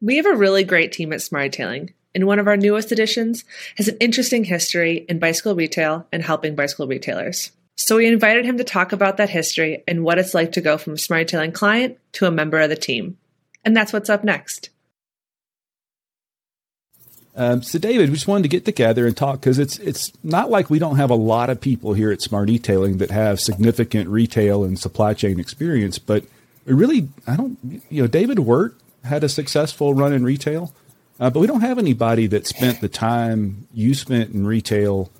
We have a really great team at Smarty and one of our newest additions has an interesting history in bicycle retail and helping bicycle retailers. So we invited him to talk about that history and what it's like to go from a Smarty client to a member of the team. And that's what's up next. Um, so, David, we just wanted to get together and talk because it's it's not like we don't have a lot of people here at SmartEtailing that have significant retail and supply chain experience, but we really, I don't, you know, David Wirt had a successful run in retail, uh, but we don't have anybody that spent the time you spent in retail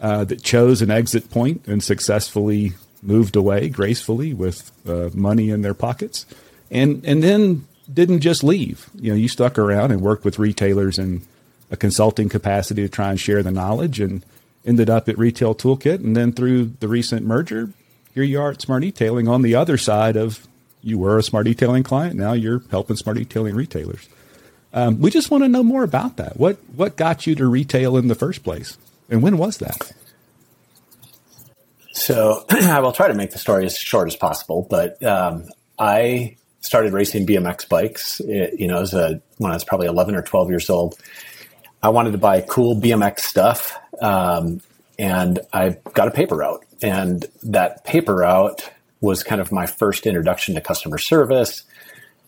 uh, that chose an exit point and successfully moved away gracefully with uh, money in their pockets, and and then didn't just leave. You know, you stuck around and worked with retailers in a consulting capacity to try and share the knowledge and ended up at Retail Toolkit. And then through the recent merger, here you are at SmartEtailing on the other side of you were a SmartEtailing client. Now you're helping SmartEtailing retailers. Um, we just want to know more about that. What what got you to retail in the first place, and when was that? So I will try to make the story as short as possible. But um, I started racing BMX bikes. It, you know, as a when I was probably eleven or twelve years old, I wanted to buy cool BMX stuff, um, and I got a paper route, and that paper route was kind of my first introduction to customer service.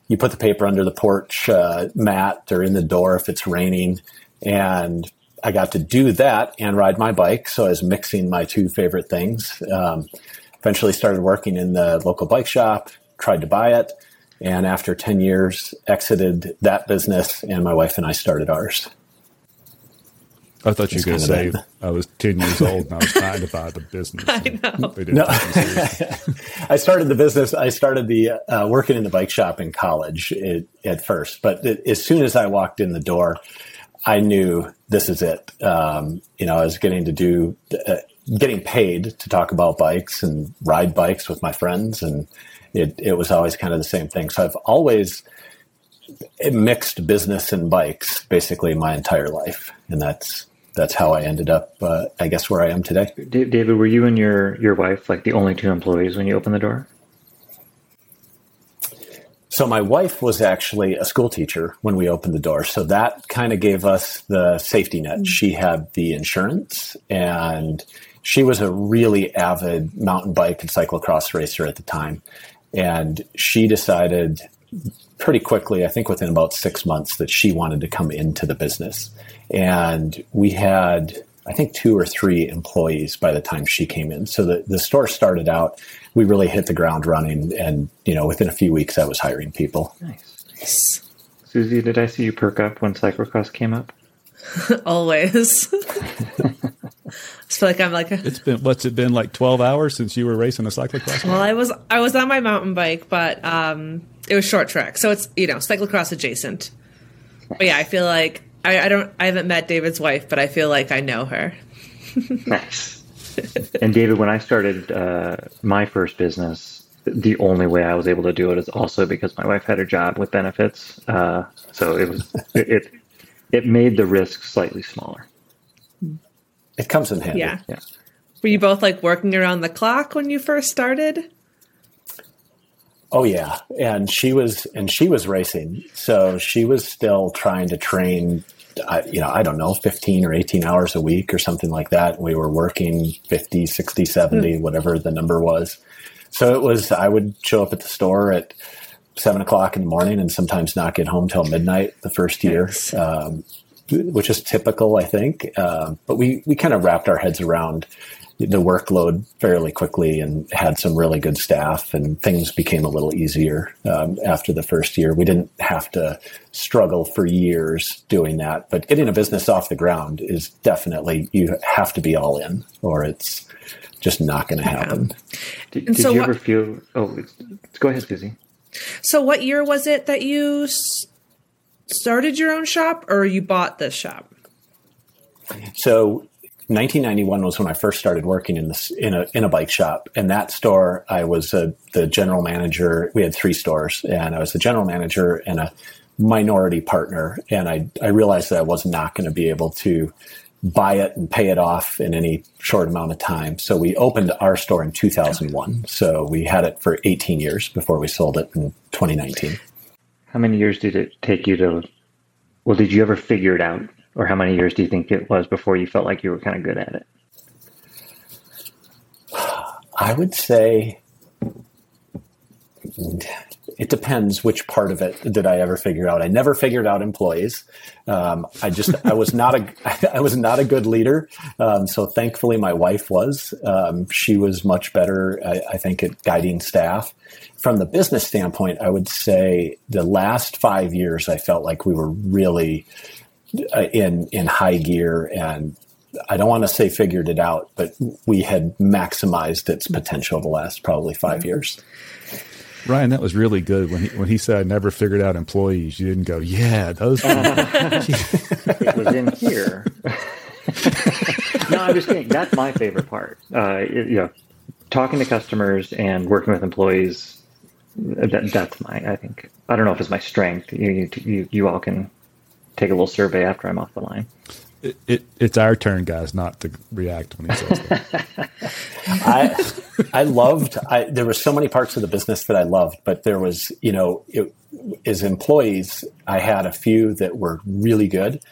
You put the paper under the porch uh, mat or in the door if it's raining, and I got to do that and ride my bike. So I was mixing my two favorite things. Um, eventually started working in the local bike shop, tried to buy it, and after 10 years, exited that business, and my wife and I started ours. I thought you were going to say I was 10 years old and I was trying to buy the business. I know. No. I started the business. I started the uh, working in the bike shop in college it, at first, but it, as soon as I walked in the door, I knew this is it. Um, you know, I was getting to do, uh, getting paid to talk about bikes and ride bikes with my friends. And it, it was always kind of the same thing. So I've always mixed business and bikes basically my entire life. And that's, that's how I ended up, uh, I guess, where I am today. David, were you and your your wife like the only two employees when you opened the door? So my wife was actually a school teacher when we opened the door, so that kind of gave us the safety net. Mm-hmm. She had the insurance, and she was a really avid mountain bike and cyclocross racer at the time, and she decided pretty quickly, I think within about six months, that she wanted to come into the business. And we had, I think, two or three employees by the time she came in. So the, the store started out, we really hit the ground running. And, you know, within a few weeks, I was hiring people. Nice. Susie, did I see you perk up when cyclocross came up? Always. I feel like I'm like a, it's been what's it been like twelve hours since you were racing a cyclocross? Well, I was I was on my mountain bike, but um, it was short track, so it's you know cyclocross adjacent. But yeah, I feel like I, I don't I haven't met David's wife, but I feel like I know her. nice. And David, when I started uh, my first business, the only way I was able to do it is also because my wife had a job with benefits. Uh, so it was it, it it made the risk slightly smaller. It comes in handy. Yeah. yeah. Were you both like working around the clock when you first started? Oh yeah, and she was and she was racing, so she was still trying to train. Uh, you know, I don't know, 15 or 18 hours a week or something like that. We were working 50, 60, 70, mm. whatever the number was. So it was, I would show up at the store at seven o'clock in the morning and sometimes not get home till midnight the first year. Um, which is typical, I think. Uh, but we, we kind of wrapped our heads around the workload fairly quickly and had some really good staff and things became a little easier um, after the first year. We didn't have to struggle for years doing that, but getting a business off the ground is definitely, you have to be all in or it's just not going to happen. Yeah. Did, did so you ever feel, oh, go ahead, Susie. So what year was it that you started your own shop or you bought this shop? So 1991 was when I first started working in this in a in a bike shop. In that store, I was a, the general manager. We had three stores, and I was the general manager and a minority partner. And I I realized that I was not going to be able to buy it and pay it off in any short amount of time. So we opened our store in 2001. So we had it for 18 years before we sold it in 2019. how many years did it take you to? Well, did you ever figure it out, or how many years do you think it was before you felt like you were kind of good at it? I would say it depends which part of it did I ever figure out. I never figured out employees. Um, I just I was not a I was not a good leader. Um, so thankfully, my wife was. Um, she was much better, I, I, think, at guiding staff. From the business standpoint, I would say the last five years, I felt like we were really in in high gear and I don't want to say figured it out, but we had maximized its potential the last probably five years. Ryan, that was really good when he when he said I never figured out employees. You didn't go, yeah, those. it was in here. no, I'm just kidding. That's my favorite part. Uh, you know, talking to customers and working with employees. That, that's my. I think I don't know if it's my strength. You, you you all can take a little survey after I'm off the line it, it, it's our turn, guys, not to react when he says that. I I loved. I, there were so many parts of the business that I loved, but there was, you know, it, as employees, I had a few that were really good.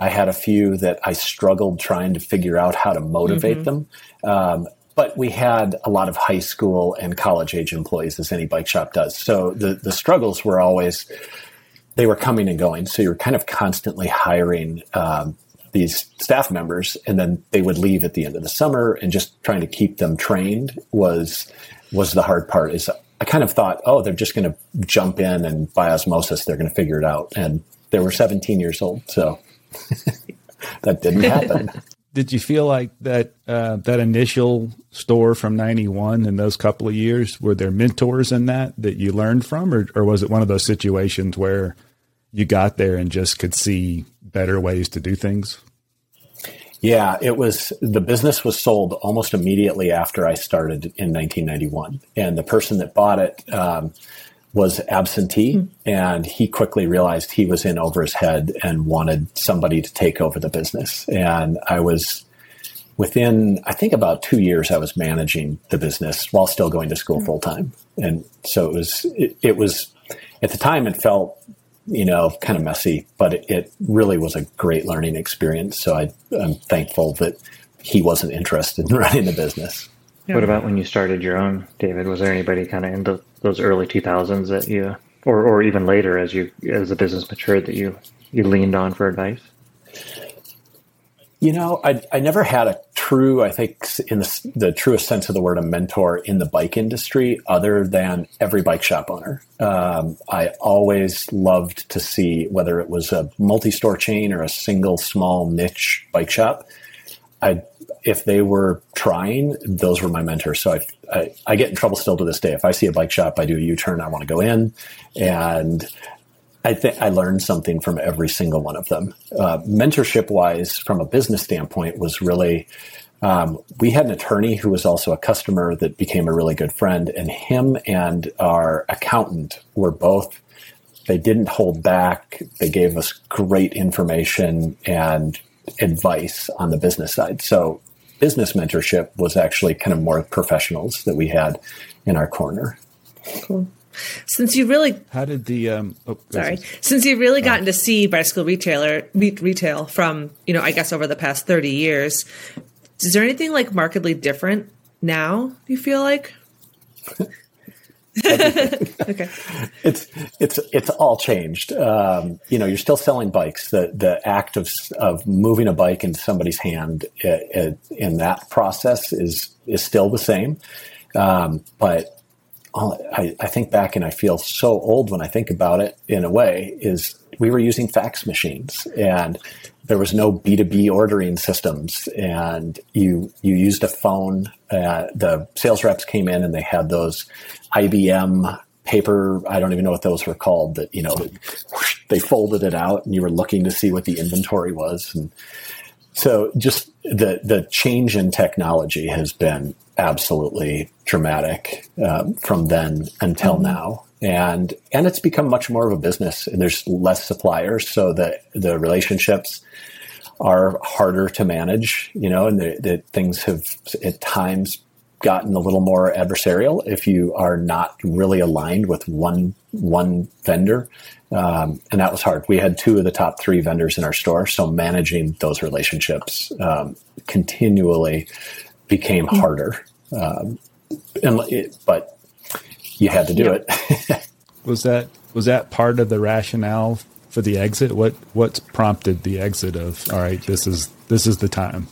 I had a few that I struggled trying to figure out how to motivate mm-hmm. them. Um, but we had a lot of high school and college age employees, as any bike shop does. So the the struggles were always they were coming and going. So you're kind of constantly hiring um, these staff members and then they would leave at the end of the summer and just trying to keep them trained was was the hard part is I kind of thought, oh, they're just going to jump in and by osmosis, they're going to figure it out. And they were 17 years old. So that didn't happen. Did you feel like that, uh, that initial store from 91 and those couple of years, were there mentors in that that you learned from, or, or was it one of those situations where you got there and just could see better ways to do things? Yeah, it was the business was sold almost immediately after I started in 1991, and the person that bought it um, was absentee, mm. and he quickly realized he was in over his head and wanted somebody to take over the business. And I was within, I think, about two years, I was managing the business while still going to school mm. full time, and so it was it, it was at the time it felt you know, kind of messy, but it, it really was a great learning experience. So I, am thankful that he wasn't interested in running the business. Yeah. What about when you started your own, David? Was there anybody kind of in the, those early 2000s that you, or, or even later as you, as the business matured that you, you leaned on for advice? You know, I, I never had a true, I think, in the, the, truest sense of the word, a mentor in the bike industry other than every bike shop owner. Um, I always loved to see whether it was a multi store chain or a single small niche bike shop. I, if they were trying, those were my mentors. So I, I, I get in trouble still to this day. If I see a bike shop, I do a U turn, I want to go in. And I think I learned something from every single one of them. Uh, mentorship wise, from a business standpoint, was really um, we had an attorney who was also a customer that became a really good friend, and him and our accountant were both. They didn't hold back. They gave us great information and advice on the business side. So, business mentorship was actually kind of more professionals that we had in our corner. Cool. Since you really, how did the um, oh, sorry, since you've really gotten to see bicycle retailer retail from you know I guess over the past thirty years, is there anything like markedly different now? You feel like? okay. It's it's it's all changed. Um, you know, you're still selling bikes. The the act of of moving a bike into somebody's hand uh, uh, in that process is is still the same. Um, but I, I think back and I feel so old when I think about it in a way is we were using fax machines and there was no B2B ordering systems and you, you used a phone. Uh, the sales reps came in and they had those IBM paper. I don't even know what those were called that, you know, they folded it out and you were looking to see what the inventory was. And so just the, the change in technology has been absolutely dramatic um, from then until mm-hmm. now and and it's become much more of a business and there's less suppliers so that the relationships are harder to manage you know and the, the things have at times gotten a little more adversarial if you are not really aligned with one one vendor, um, and that was hard. We had two of the top three vendors in our store, so managing those relationships um, continually became harder. Um, and it, but you had to do yeah. it. was that was that part of the rationale for the exit? What what prompted the exit of all right, this is this is the time?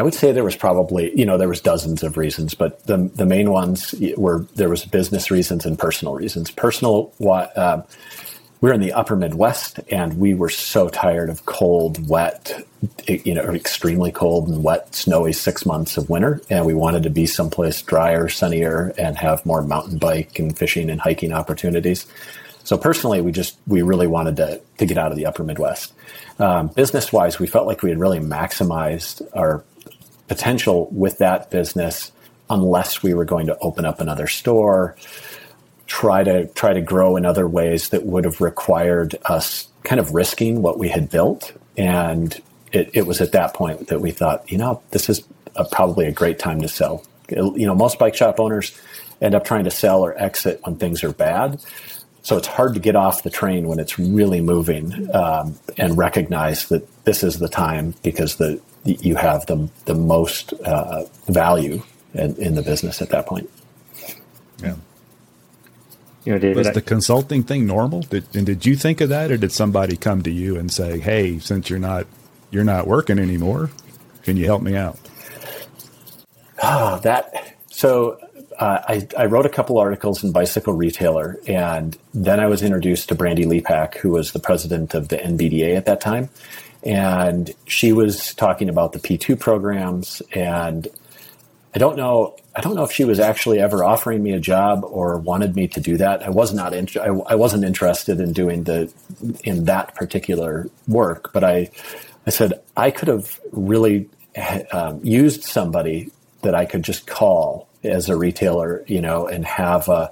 I would say there was probably, you know, there was dozens of reasons, but the the main ones were there was business reasons and personal reasons. Personal, uh, we're in the upper Midwest, and we were so tired of cold, wet, you know, extremely cold and wet, snowy six months of winter, and we wanted to be someplace drier, sunnier, and have more mountain bike and fishing and hiking opportunities. So personally, we just we really wanted to to get out of the upper Midwest. Um, business wise, we felt like we had really maximized our potential with that business, unless we were going to open up another store, try to try to grow in other ways that would have required us kind of risking what we had built. And it, it was at that point that we thought, you know, this is a, probably a great time to sell. You know, most bike shop owners end up trying to sell or exit when things are bad. So it's hard to get off the train when it's really moving um, and recognize that this is the time because the you have the the most uh, value in, in, the business at that point. Yeah. You know, David, was the consulting thing normal? Did, and did you think of that, or did somebody come to you and say, "Hey, since you're not you're not working anymore, can you help me out?" Oh, that so uh, I, I, wrote a couple articles in Bicycle Retailer, and then I was introduced to Brandee Lepak, who was the president of the NBDA at that time, and she was talking about the P2 programs, and I don't know. I don't know if she was actually ever offering me a job or wanted me to do that. I was not. In, I, I wasn't interested in doing the in that particular work, but I, I said I could have really um, used somebody that I could just call as a retailer, you know, and have a,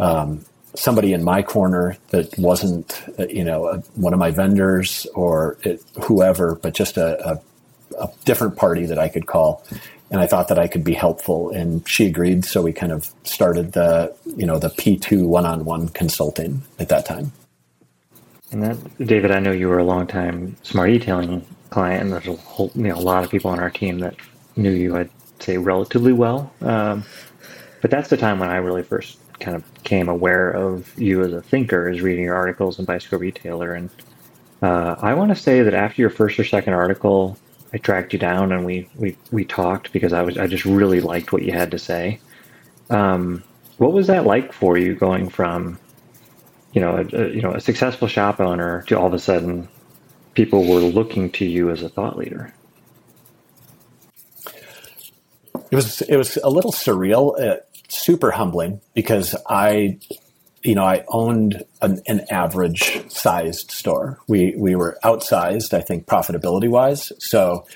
um, somebody in my corner that wasn't, uh, you know, one of my vendors or it, whoever, but just a, a, a, different party that I could call. And I thought that I could be helpful, and she agreed. So we kind of started the, you know, the P two one on one consulting at that time. And that, David, I know you were a long time smart e-tailing client, and there's a whole, you know, a lot of people on our team that knew you. I'd say relatively well. Um, but that's the time when I really first kind of became aware of you as a thinker, is reading your articles in Bicycle Retailer. And uh, I want to say that after your first or second article, I tracked you down and we we we talked because I was I just really liked what you had to say. Um, what was that like for you going from, you know, a, a, you know, a successful shop owner to all of a sudden people were looking to you as a thought leader? It was it was a little surreal, uh, super humbling because I, you know, I owned an, an, average sized store. We we were outsized, I think, profitability wise. So,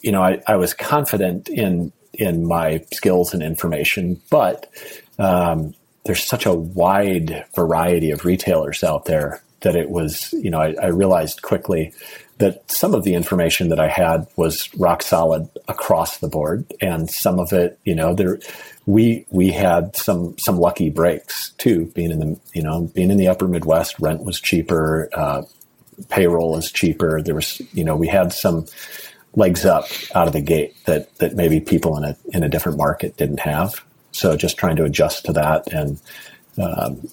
you know, I, I was confident in in my skills and information, but um, there's such a wide variety of retailers out there that it was, you know, I, I realized quickly that some of the information that I had was rock solid across the board, and some of it, you know, there we we had some some lucky breaks too. Being in the you know being in the Upper Midwest, rent was cheaper, uh, payroll is cheaper. There was you know we had some legs up out of the gate that that maybe people in a in a different market didn't have. So just trying to adjust to that and um,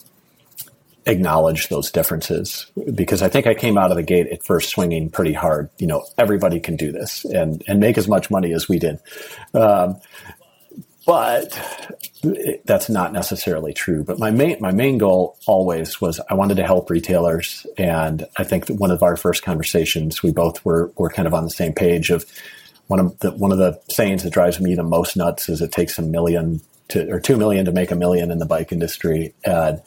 acknowledge those differences because I think I came out of the gate at first swinging pretty hard. You know, everybody can do this and and make as much money as we did, um, but that's not necessarily true. But my main my main goal always was I wanted to help retailers, and I think that one of our first conversations we both were were kind of on the same page of one of the one of the sayings that drives me the most nuts is it takes a million to or two million to make a million in the bike industry and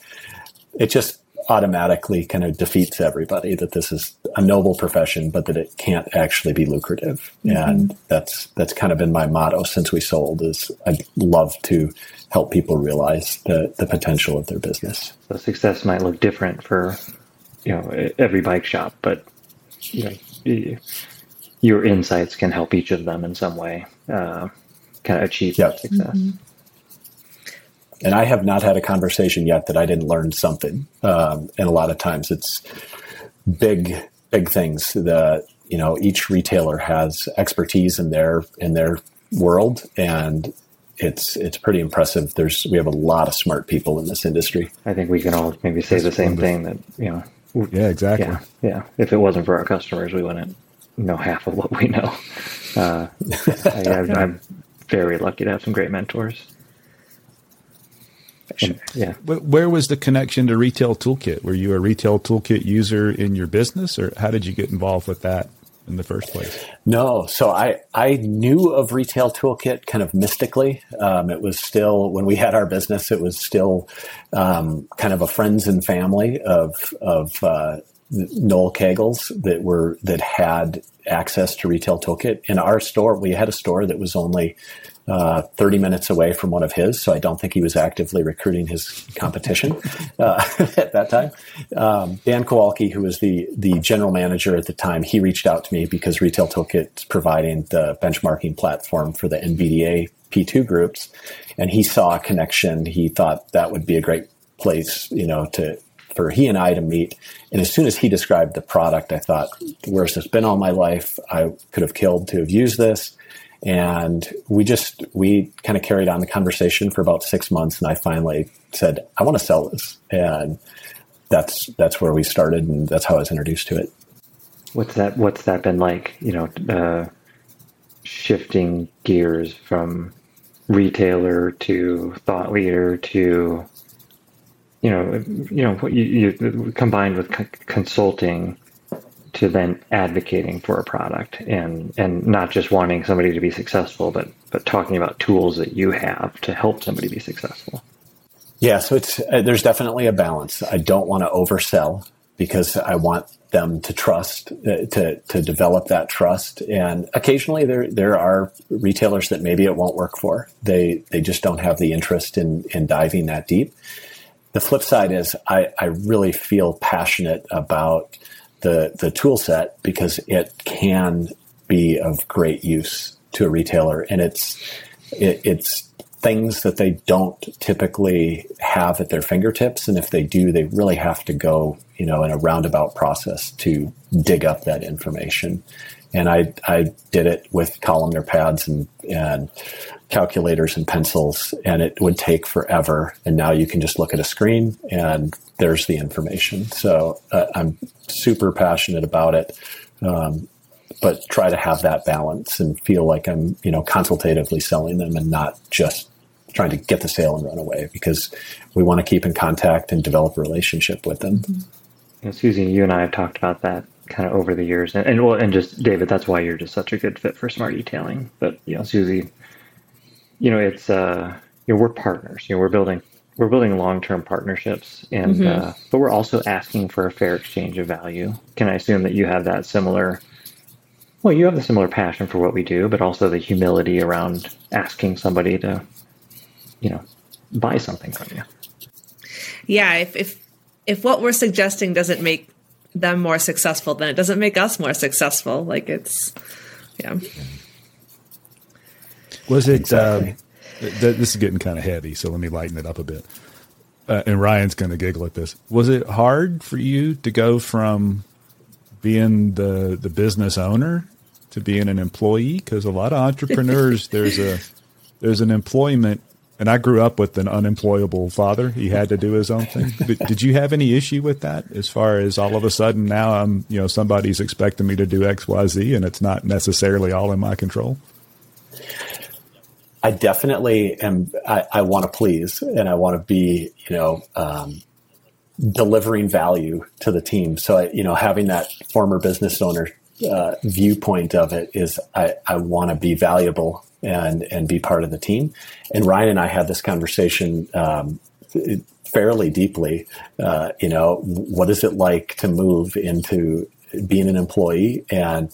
it just automatically kind of defeats everybody that this is a noble profession, but that it can't actually be lucrative. Mm-hmm. And that's that's kind of been my motto since we sold. Is I'd love to help people realize the the potential of their business. So success might look different for you know every bike shop, but you know your insights can help each of them in some way. Uh, kind of achieve yep. that success. Mm-hmm. And I have not had a conversation yet that I didn't learn something. Um, and a lot of times it's big, big things. The you know each retailer has expertise in their in their world, and it's it's pretty impressive. There's we have a lot of smart people in this industry. I think we can all maybe say That's the same thing that you know. Yeah, exactly. Yeah, yeah. If it wasn't for our customers, we wouldn't know half of what we know. Uh, I, I'm very lucky to have some great mentors. Sure. yeah. Where was the connection to Retail Toolkit? Were you a Retail Toolkit user in your business, or how did you get involved with that in the first place? No, so I I knew of Retail Toolkit kind of mystically. Um, it was still when we had our business, it was still um, kind of a friends and family of of uh, Noel Kegels that were that had access to Retail Toolkit. In our store, we had a store that was only uh, 30 minutes away from one of his, so I don't think he was actively recruiting his competition uh, at that time. Um, Dan Kowalki, who was the the general manager at the time, he reached out to me because Retail Toolkit's providing the benchmarking platform for the NBDA P2 groups, and he saw a connection. He thought that would be a great place, you know, to for he and I to meet. And as soon as he described the product, I thought, where's this been all my life? I could have killed to have used this. And we just, we kind of carried on the conversation for about six months. And I finally said, I want to sell this. And that's, that's where we started. And that's how I was introduced to it. What's that, what's that been like, you know, uh, shifting gears from retailer to thought leader to, you know, you know, you, you combined with consulting, to then advocating for a product and and not just wanting somebody to be successful but but talking about tools that you have to help somebody be successful. Yeah so it's uh, there's definitely a balance. I don't want to oversell because i want them to trust uh, to to develop that trust. And occasionally there there are retailers that maybe it won't work for. They they just don't have the interest in in diving that deep. The flip side is i i really feel passionate about the the tool set because it can be of great use to a retailer, and it's it, it's things that they don't typically have at their fingertips, and if they do, they really have to go you know in a roundabout process to dig up that information. And I I did it with columnar pads and and calculators and pencils, and it would take forever. And now you can just look at a screen and there's the information. So uh, I'm super passionate about it, um, but try to have that balance and feel like I'm, you know, consultatively selling them and not just trying to get the sale and run away because we want to keep in contact and develop a relationship with them. Mm-hmm. You Susie, you and I have talked about that kind of over the years, and, and well, and just David, that's why you're just such a good fit for SmartEtailing. But you know, Susie, you know, it's uh, you know, we're partners. You know, we're building we're building long-term partnerships and mm-hmm. uh, but we're also asking for a fair exchange of value can i assume that you have that similar well you have the similar passion for what we do but also the humility around asking somebody to you know buy something from you yeah if if if what we're suggesting doesn't make them more successful then it doesn't make us more successful like it's yeah was it exactly. uh, this is getting kind of heavy, so let me lighten it up a bit. Uh, and Ryan's going to giggle at this. Was it hard for you to go from being the the business owner to being an employee? Because a lot of entrepreneurs, there's a there's an employment, and I grew up with an unemployable father. He had to do his own thing. But did you have any issue with that? As far as all of a sudden now I'm you know somebody's expecting me to do X Y Z, and it's not necessarily all in my control. I definitely am. I, I want to please, and I want to be, you know, um, delivering value to the team. So, I, you know, having that former business owner uh, viewpoint of it is, I, I want to be valuable and and be part of the team. And Ryan and I had this conversation um, fairly deeply. Uh, you know, what is it like to move into being an employee and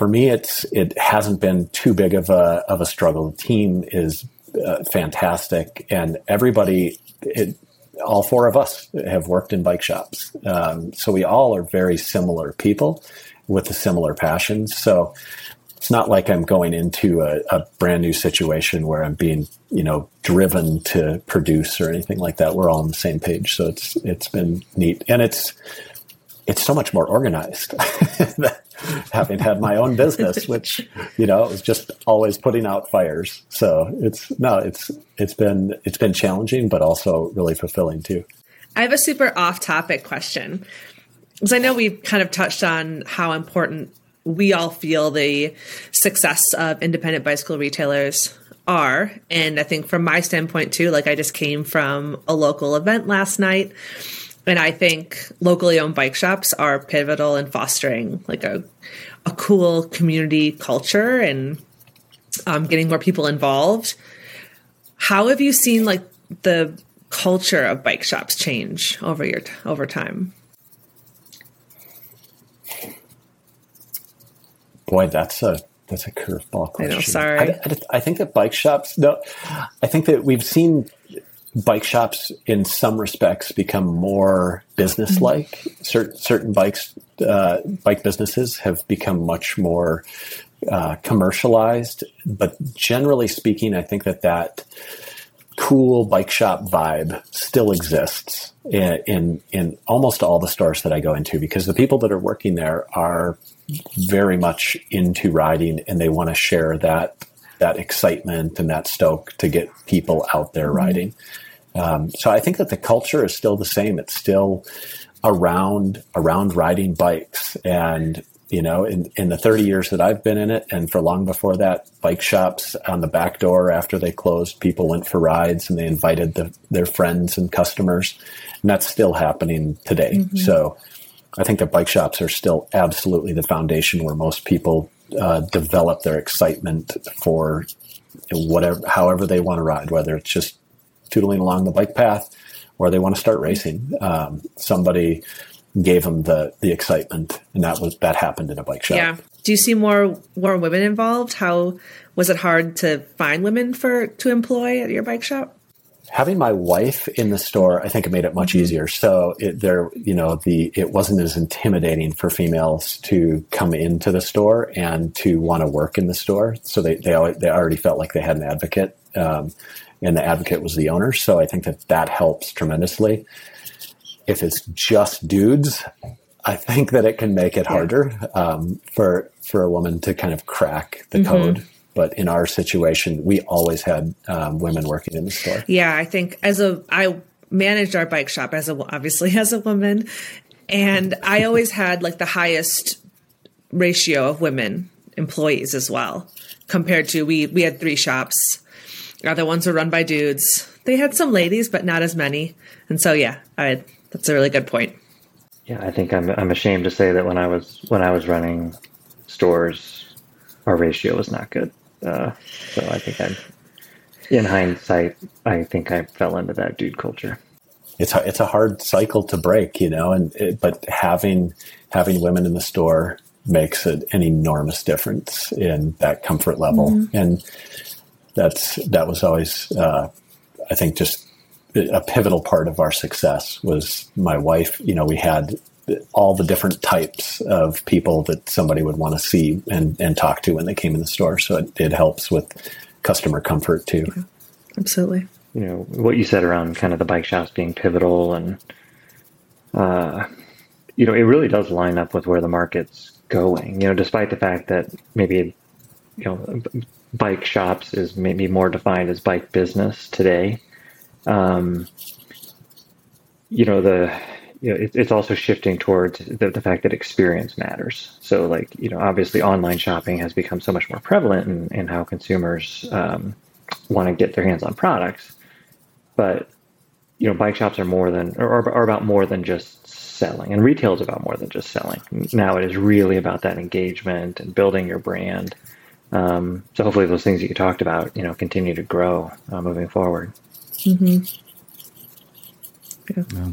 for me, it's it hasn't been too big of a of a struggle. The team is uh, fantastic, and everybody, it, all four of us have worked in bike shops, um, so we all are very similar people with a similar passions. So it's not like I'm going into a, a, brand new situation where I'm being, you know, driven to produce or anything like that. We're all on the same page, so it's it's been neat, and it's it's so much more organized. having had my own business, which you know was just always putting out fires. So it's no, it's it's been it's been challenging, but also really fulfilling too. I have a super off-topic question because I know we've kind of touched on how important we all feel the success of independent bicycle retailers are. And I think from my standpoint too, like I just came from a local event last night. And I think locally owned bike shops are pivotal in fostering like a, a cool community culture and um, getting more people involved. How have you seen like the culture of bike shops change over your over time? Boy, that's a that's a curveball question. I know, sorry. I, I, I, think that bike shops. No, I think that we've seen bike shops in some respects become more business-like. Mm-hmm. Certain certain bikes, uh, bike businesses have become much more uh, commercialized. But generally speaking, I think that that cool bike shop vibe still exists in, in, in almost all the stores that I go into because the people that are working there are very much into riding and they want to share that that excitement and that stoke to get people out there mm-hmm. riding. Um, so I think that the culture is still the same. It's still around around riding bikes and you know in, in the 30 years that i've been in it and for long before that bike shops on the back door after they closed people went for rides and they invited the, their friends and customers and that's still happening today mm-hmm. so I think that bike shops are still absolutely the foundation where most people uh, develop their excitement for whatever, however they want to ride, whether it's just tootling along the bike path or they want to start racing. Um, somebody gave them the the excitement, and that was that happened in a bike shop. Yeah. Do you see more more women involved? How was it hard to find women for to employ at your bike shop? Having my wife in the store, I think it made it much easier. So it, there, you know, the it wasn't as intimidating for females to come into the store and to want to work in the store. So they they they already felt like they had an advocate, um, and the advocate was the owner. So I think that that helps tremendously. If it's just dudes, I think that it can make it harder um, for for a woman to kind of crack the mm-hmm. code but in our situation, we always had um, women working in the store. Yeah, I think as a I managed our bike shop as a obviously as a woman, and I always had like the highest ratio of women employees as well compared to we we had three shops. Other ones were run by dudes. They had some ladies, but not as many. And so yeah, I, that's a really good point. Yeah, I think I'm I'm ashamed to say that when I was when I was running stores, our ratio was not good. Uh, so I think I'm, in hindsight, I think I fell into that dude culture. It's a, it's a hard cycle to break, you know, and it, but having having women in the store makes it an enormous difference in that comfort level, mm-hmm. and that's that was always, uh, I think, just a pivotal part of our success was my wife. You know, we had all the different types of people that somebody would want to see and, and talk to when they came in the store. So it, it helps with customer comfort too. Yeah, absolutely. You know, what you said around kind of the bike shops being pivotal and, uh, you know, it really does line up with where the market's going, you know, despite the fact that maybe, you know, bike shops is maybe more defined as bike business today. Um, you know, the, you know, it, it's also shifting towards the, the, fact that experience matters. So, like, you know, obviously online shopping has become so much more prevalent in, in how consumers um, want to get their hands on products. But, you know, bike shops are more than, or are about more than just selling. And retail is about more than just selling. Now it is really about that engagement and building your brand. Um, so hopefully those things that you talked about, you know, continue to grow uh, moving forward. Mm-hmm. Yeah. yeah.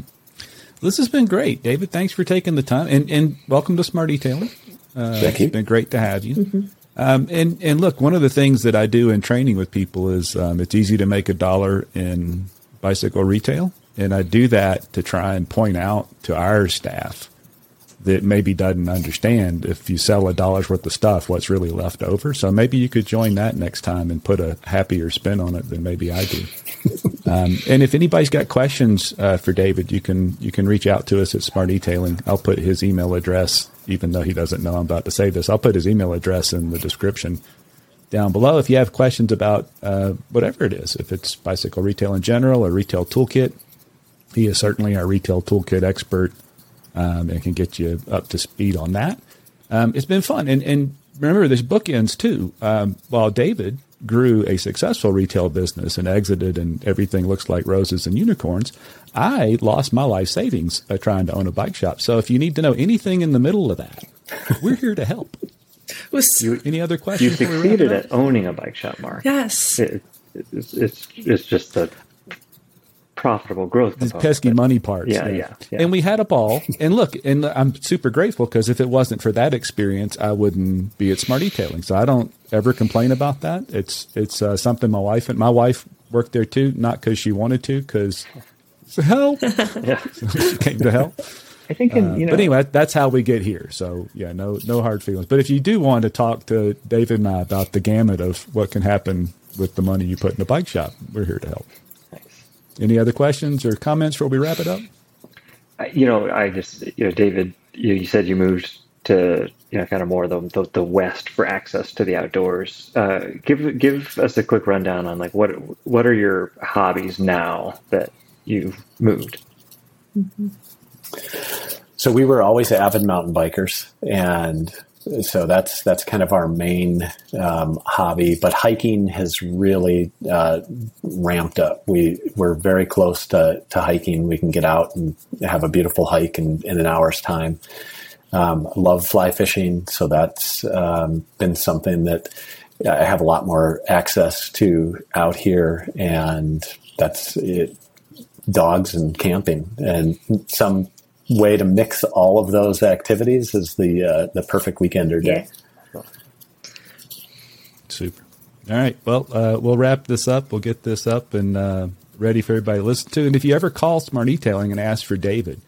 This has been great, David. Thanks for taking the time and, and welcome to SmartEtailing. Uh, Thank you. It's been great to have you. Mm-hmm. Um, and and look, one of the things that I do in training with people is um, it's easy to make a dollar in bicycle retail, and I do that to try and point out to our staff that maybe doesn't understand if you sell a dollar's worth of stuff, what's really left over. So maybe you could join that next time and put a happier spin on it than maybe I do. um, and if anybody's got questions uh, for David, you can you can reach out to us at SmartEtailing. I'll put his email address, even though he doesn't know I'm about to say this. I'll put his email address in the description down below. If you have questions about uh, whatever it is, if it's bicycle retail in general or retail toolkit, he is certainly our retail toolkit expert um, and can get you up to speed on that. Um, it's been fun. And, and remember, there's bookends too. Um, while David grew a successful retail business and exited, and everything looks like roses and unicorns, I lost my life savings uh, trying to own a bike shop. So if you need to know anything in the middle of that, we're here to help. Was, You, any other questions? You before we wrap succeeded at owning a bike shop, Mark. yes. It, it's, it's it's just a profitable growth. These pesky money parts. Yeah, yeah, yeah. And we had a ball. And look, and I'm super grateful because if it wasn't for that experience, I wouldn't be at SmartEtailing. So I don't ever complain about that. It's it's uh, something my wife and my wife worked there too, not because she wanted to, because help. Yeah. she came to help. I think, in, you know, But anyway, that's how we get here. So yeah, no no hard feelings. But if you do want to talk to David and I about the gamut of what can happen with the money you put in a bike shop, we're here to help. Any other questions or comments before we wrap it up? You know, I just, you know, David, you, you said you moved to, you know, kind of more the, the, the West for access to the outdoors. Uh, give, give us a quick rundown on like what, what are your hobbies now that you've moved? So we were always avid mountain bikers, and so that's that's kind of our main um, hobby. But hiking has really uh, ramped up. We we're very close to, to hiking. We can get out and have a beautiful hike in, in an hour's time. Um, love fly fishing, so that's um, been something that I have a lot more access to out here, and that's it. Dogs and camping, and some way to mix all of those activities is the uh, the perfect weekender day. Super. All right. Well, uh, we'll wrap this up. We'll get this up and uh, ready for everybody to listen to. And if you ever call SmartEtailing and ask for David,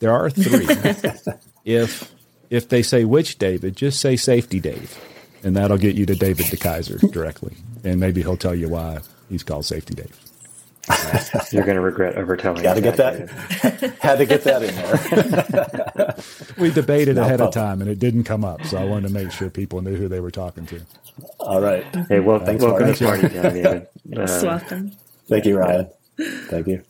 there are three. if if they say which David, just say Safety Dave, and that'll get you to David DeKaiser directly. And maybe he'll tell you why he's called Safety Dave. You're going to regret over telling. Got to get that. David. Had to get that in there. We debated No ahead of time, and it didn't come up, so I wanted to make sure people knew who they were talking to. All right. Hey, well, Thanks, welcome Mark. to Smarty Town, David. Uh, welcome. Thank you, Ryan. Thank you.